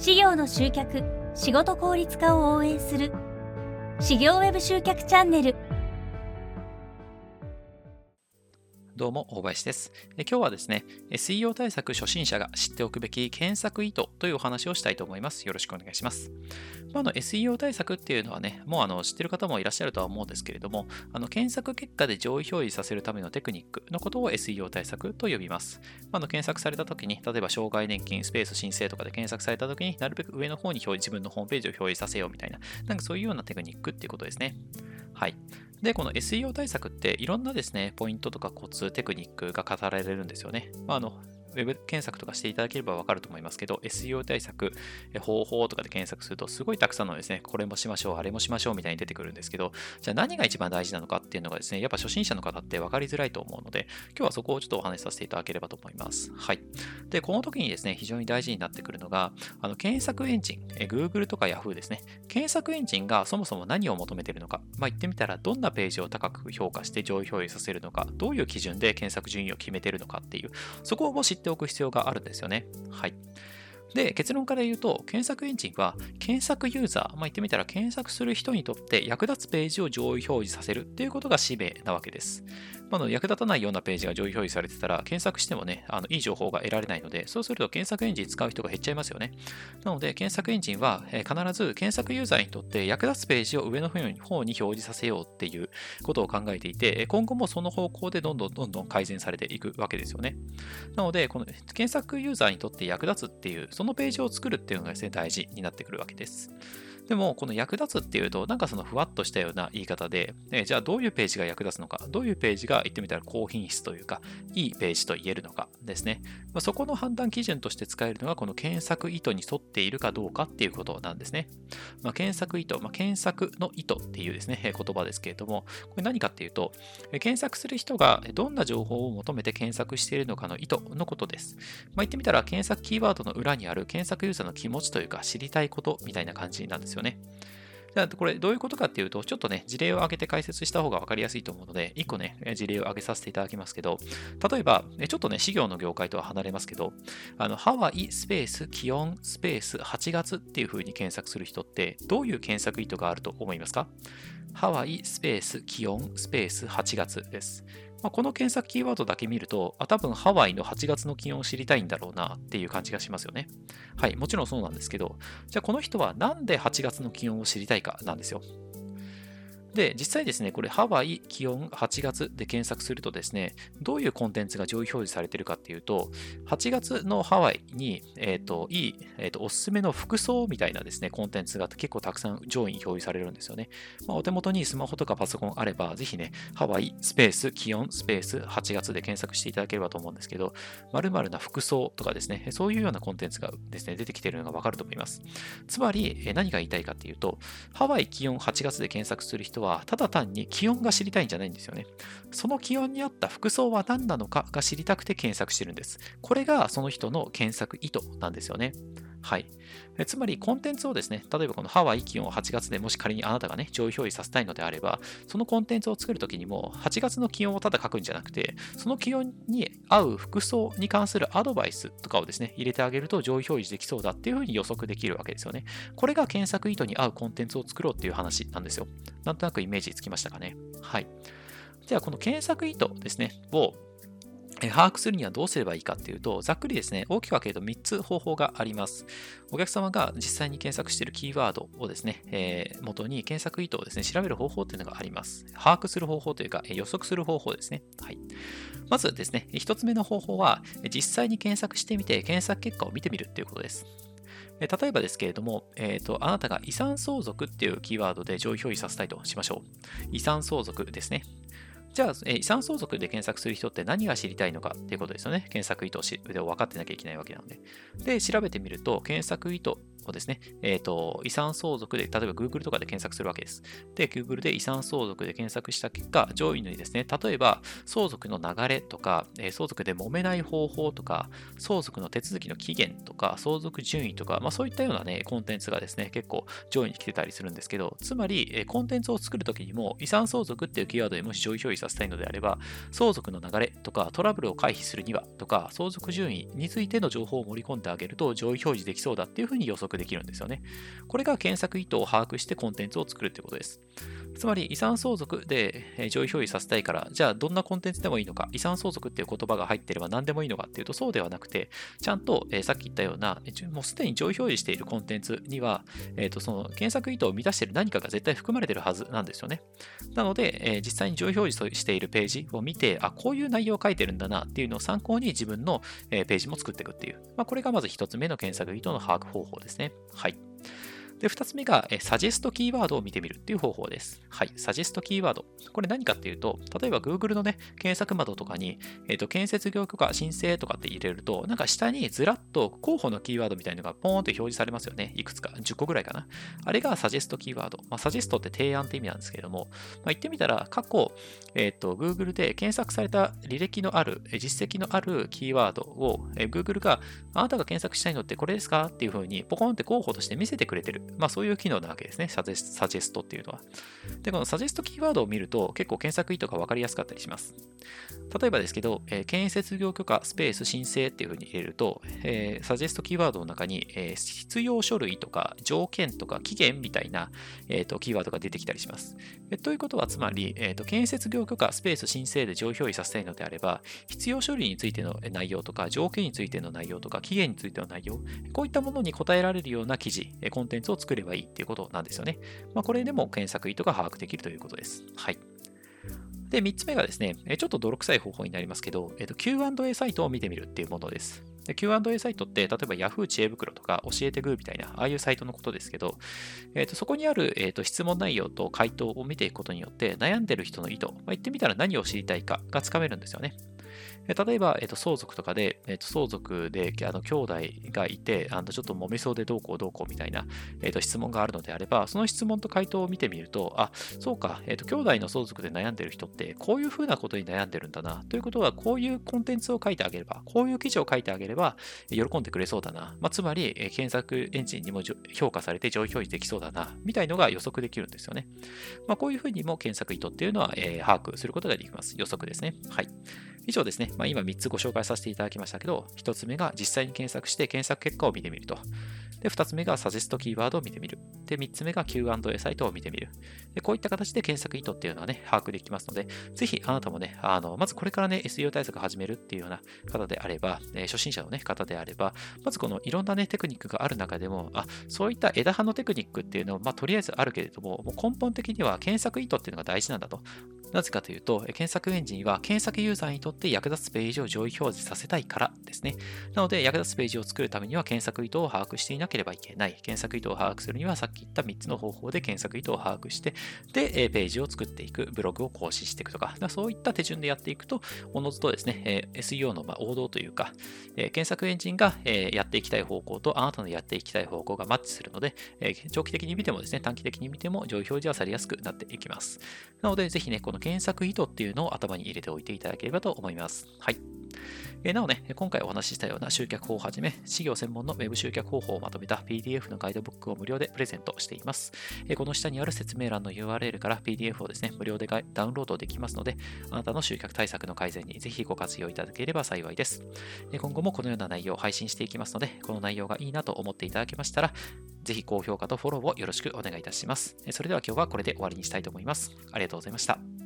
事業の集客仕事効率化を応援する。事業ウェブ集客チャンネル。どうも、大林です。今日はですね、SEO 対策初心者が知っておくべき検索意図というお話をしたいと思います。よろしくお願いします。まあ、の SEO 対策っていうのはね、もうあの知ってる方もいらっしゃるとは思うんですけれども、あの検索結果で上位表示させるためのテクニックのことを SEO 対策と呼びます。まあ、の検索されたときに、例えば障害年金、スペース申請とかで検索されたときになるべく上の方に表示自分のホームページを表示させようみたいな、なんかそういうようなテクニックっていうことですね。はい。で、この SEO 対策っていろんなですね、ポイントとかコツ、テクニックが語られるんですよね。まあ、あのウェブ検索とかしていただければわかると思いますけど、SEO 対策、方法とかで検索すると、すごいたくさんのですね、これもしましょう、あれもしましょうみたいに出てくるんですけど、じゃあ何が一番大事なのかっていうのがですね、やっぱ初心者の方って分かりづらいと思うので、今日はそこをちょっとお話しさせていただければと思います。はい。で、この時にですね、非常に大事になってくるのが、あの検索エンジン、え Google とか Yahoo ですね、検索エンジンがそもそも何を求めてるのか、まあ、言ってみたら、どんなページを高く評価して上位表示させるのか、どういう基準で検索順位を決めてるのかっていう、そこを知っておく必要があるんですよね。はい。で、結論から言うと、検索エンジンは検索ユーザー、まあ、言ってみたら検索する人にとって役立つページを上位表示させるっていうことが使命なわけです。まあ、の役立たないようなページが上位表示されてたら、検索してもね、あのいい情報が得られないので、そうすると検索エンジン使う人が減っちゃいますよね。なので、検索エンジンは、え必ず検索ユーザーにとって役立つページを上の方に表示させようっていうことを考えていて、今後もその方向でどんどんどんどん改善されていくわけですよね。なので、この検索ユーザーにとって役立つっていう、そのページを作るっていうのがですね、大事になってくるわけです。でも、この役立つっていうと、なんかそのふわっとしたような言い方で、えじゃあどういうページが役立つのか、どういうページが言ってみたら高品質というか、いいページと言えるのかですね。まあ、そこの判断基準として使えるのが、この検索意図に沿っているかどうかっていうことなんですね。まあ、検索意図、まあ、検索の意図っていうですね、言葉ですけれども、これ何かっていうと、検索する人がどんな情報を求めて検索しているのかの意図のことです。まあ、言ってみたら、検索キーワードの裏にある検索ユーザーの気持ちというか、知りたいことみたいな感じなんですよね。じゃあ、これどういうことかっていうと、ちょっとね、事例を挙げて解説した方が分かりやすいと思うので、1個ね、事例を挙げさせていただきますけど、例えば、ちょっとね、事業の業界とは離れますけど、あのハワイスペース気温スペース8月っていう風に検索する人って、どういう検索意図があると思いますか？ハワイスペース気温スペース8月です。まあ、この検索キーワードだけ見ると、あ、多分ハワイの8月の気温を知りたいんだろうなっていう感じがしますよね。はい、もちろんそうなんですけど、じゃあこの人はなんで8月の気温を知りたいかなんですよ。で、実際ですね、これハワイ気温8月で検索するとですね、どういうコンテンツが上位表示されているかっていうと、8月のハワイに、えっ、ー、と、いい、えっ、ー、と、おすすめの服装みたいなですね、コンテンツが結構たくさん上位に表示されるんですよね。まあ、お手元にスマホとかパソコンあれば、ぜひね、ハワイスペース気温スペース8月で検索していただければと思うんですけど、〇〇な服装とかですね、そういうようなコンテンツがですね、出てきているのがわかると思います。つまり、何が言いたいかっていうと、ハワイ気温8月で検索する人は、ただ単に気温が知りたいんじゃないんですよね。その気温に合った服装は何なのかが知りたくて検索してるんです。これがその人の検索意図なんですよね。はい。つまり、コンテンツをですね、例えばこのハワイ気温を8月でもし仮にあなたがね、上位表示させたいのであれば、そのコンテンツを作るときにも、8月の気温をただ書くんじゃなくて、その気温に合う服装に関するアドバイスとかをですね、入れてあげると上位表示できそうだっていうふうに予測できるわけですよね。これが検索意図に合うコンテンツを作ろうっていう話なんですよ。なんとなくイメージつきましたかね。はい。じゃあ、この検索意図ですね、を把握するにはどうすればいいかっていうと、ざっくりですね、大きく分けると3つ方法があります。お客様が実際に検索しているキーワードをですね、えー、元に検索意図をですね、調べる方法っていうのがあります。把握する方法というか、予測する方法ですね。はい。まずですね、1つ目の方法は、実際に検索してみて、検索結果を見てみるっていうことです。例えばですけれども、えーと、あなたが遺産相続っていうキーワードで上位表示させたいとしましょう。遺産相続ですね。じゃあ、え遺産相続で検索する人って何が知りたいのかっていうことですよね。検索意図で分かってなきゃいけないわけなので。で、調べてみると、検索意図をですね、えっ、ー、と、遺産相続で、例えば Google とかで検索するわけです。で、Google で遺産相続で検索した結果、上位にですね、例えば相続の流れとか、え、相続で揉めない方法とか、相続の手続きの期限とか、相続順位とか、まあそういったようなね、コンテンツがですね、結構上位に来てたりするんですけど、つまり、え、コンテンツを作るときにも、遺産相続っていうキーワードでもし上位表示させたいのであれば、相続の流れとか、トラブルを回避するにはとか、相続順位についての情報を盛り込んであげると、上位表示できそうだっていうふうに予測できるんですよね。これが検索意図を把握してコンテンツを作るということです。つまり遺産相続で上位表示させたいから、じゃあどんなコンテンツでもいいのか、遺産相続っていう言葉が入ってれば何でもいいのかっていうとそうではなくて、ちゃんと、えさっき言ったような、もうすでに上位表示しているコンテンツには、えー、とその検索意図を満たしている何かが絶対含まれてるはずなんですよね。なので、え、実際に上位表示しているページを見て、あ、こういう内容を書いてるんだなっていうのを参考に自分の、えページも作っていくっていう、まあ、これがまず1つ目の検索意図の把握方法です。はい。で、2つ目が、サジェストキーワードを見てみるっていう方法です。はい、サジェストキーワード。これ何かっていうと、例えば Google のね、検索窓とかに、えっ、と、建設業許可申請とかって入れると、なんか下にずらっと候補のキーワードみたいなのがポーンって表示されますよね。いくつか、10個ぐらいかな。あれがサジェストキーワード。まあ、サジェストって提案って意味なんですけれども、まあ、言ってみたら、過去、えっ、と、Google で検索された履歴のある、実績のあるキーワードを、えー、Google が、あなたが検索したいのってこれですか？っていうふうに、ポコンって候補として見せてくれてる。まあ、そういう機能なわけですね。サジェストっていうのは。で、このサジェストキーワードを見ると結構検索意図が分かりやすかったりします。例えばですけど、えー、建設業許可スペース申請っていうふうに入れると、えー、サジェストキーワードの中に、えー、必要書類とか条件とか期限みたいな、えーと、キーワードが出てきたりします。えということは、つまり、えーと、建設業許可スペース申請で上表示させたいのであれば、必要書類についての内容とか、条件についての内容とか、期限についての内容、こういったものに答えられるような記事、コンテンツを作ればいいっていうことなんですよね。まあ、これでも検索意図が把握できるということです。はい。で、3つ目がですね、ちょっと泥臭い方法になりますけど、えっと、Q&A サイトを見てみるっていうものです。Q&A サイトって、例えば Yahoo 知恵袋とか教えてグーみたいな、ああいうサイトのことですけど、えー、とそこにある、えー、と質問内容と回答を見ていくことによって、悩んでる人の意図、まあ、言ってみたら何を知りたいかがつかめるんですよね。例えば、えっと、相続とかで、えっと、相続で、あの、兄弟がいて、あの、ちょっと揉めそうでどうこうどうこうみたいな、えっと、質問があるのであれば、その質問と回答を見てみると、あ、そうか、えっと、兄弟の相続で悩んでる人って、こういうふうなことに悩んでるんだな。ということは、こういうコンテンツを書いてあげれば、こういう記事を書いてあげれば、喜んでくれそうだな。まあ、つまり、検索エンジンにも評価されて上位表示できそうだな、みたいのが予測できるんですよね。まあ、こういうふうにも検索意図っていうのは、えー、把握することができます。予測ですね。はい。以上ですね、まあ、今3つご紹介させていただきましたけど、1つ目が実際に検索して検索結果を見てみると。で、2つ目がサジェストキーワードを見てみる。で、3つ目が Q&A サイトを見てみる。で、こういった形で検索意図っていうのはね、把握できますので、ぜひあなたもね、あの、まずこれからね、SEO 対策始めるっていうような方であれば、えー、初心者のね、方であれば、まずこのいろんなね、テクニックがある中でも、あ、そういった枝葉のテクニックっていうのは、まあ、とりあえずあるけれども、もう根本的には検索意図っていうのが大事なんだと。なぜかというと、検索エンジンは検索ユーザーにとって役立つページを上位表示させたいからですね。なので、役立つページを作るためには検索意図を把握していなければいけない。検索意図を把握するには、さっき言った3つの方法で検索意図を把握して、で、ページを作っていく、ブログを更新していくとか、そういった手順でやっていくと、おのずとですね、SEO の王道というか、検索エンジンがやっていきたい方向とあなたのやっていきたい方向がマッチするので、長期的に見てもですね、短期的に見ても上位表示はされやすくなっていきます。なので、ぜひね、この検索意図っていうのを頭に入れておいていただければと思います。はい。えなおね、今回お話ししたような集客法をはじめ、事業専門の Web 集客方法をまとめた PDF のガイドブックを無料でプレゼントしています。えこの下にある説明欄の URL から PDF をですね、無料でダウンロードできますので、あなたの集客対策の改善にぜひご活用いただければ幸いです。え今後もこのような内容を配信していきますので、この内容がいいなと思っていただけましたら、ぜひ高評価とフォローをよろしくお願いいたします。それでは今日はこれで終わりにしたいと思います。ありがとうございました。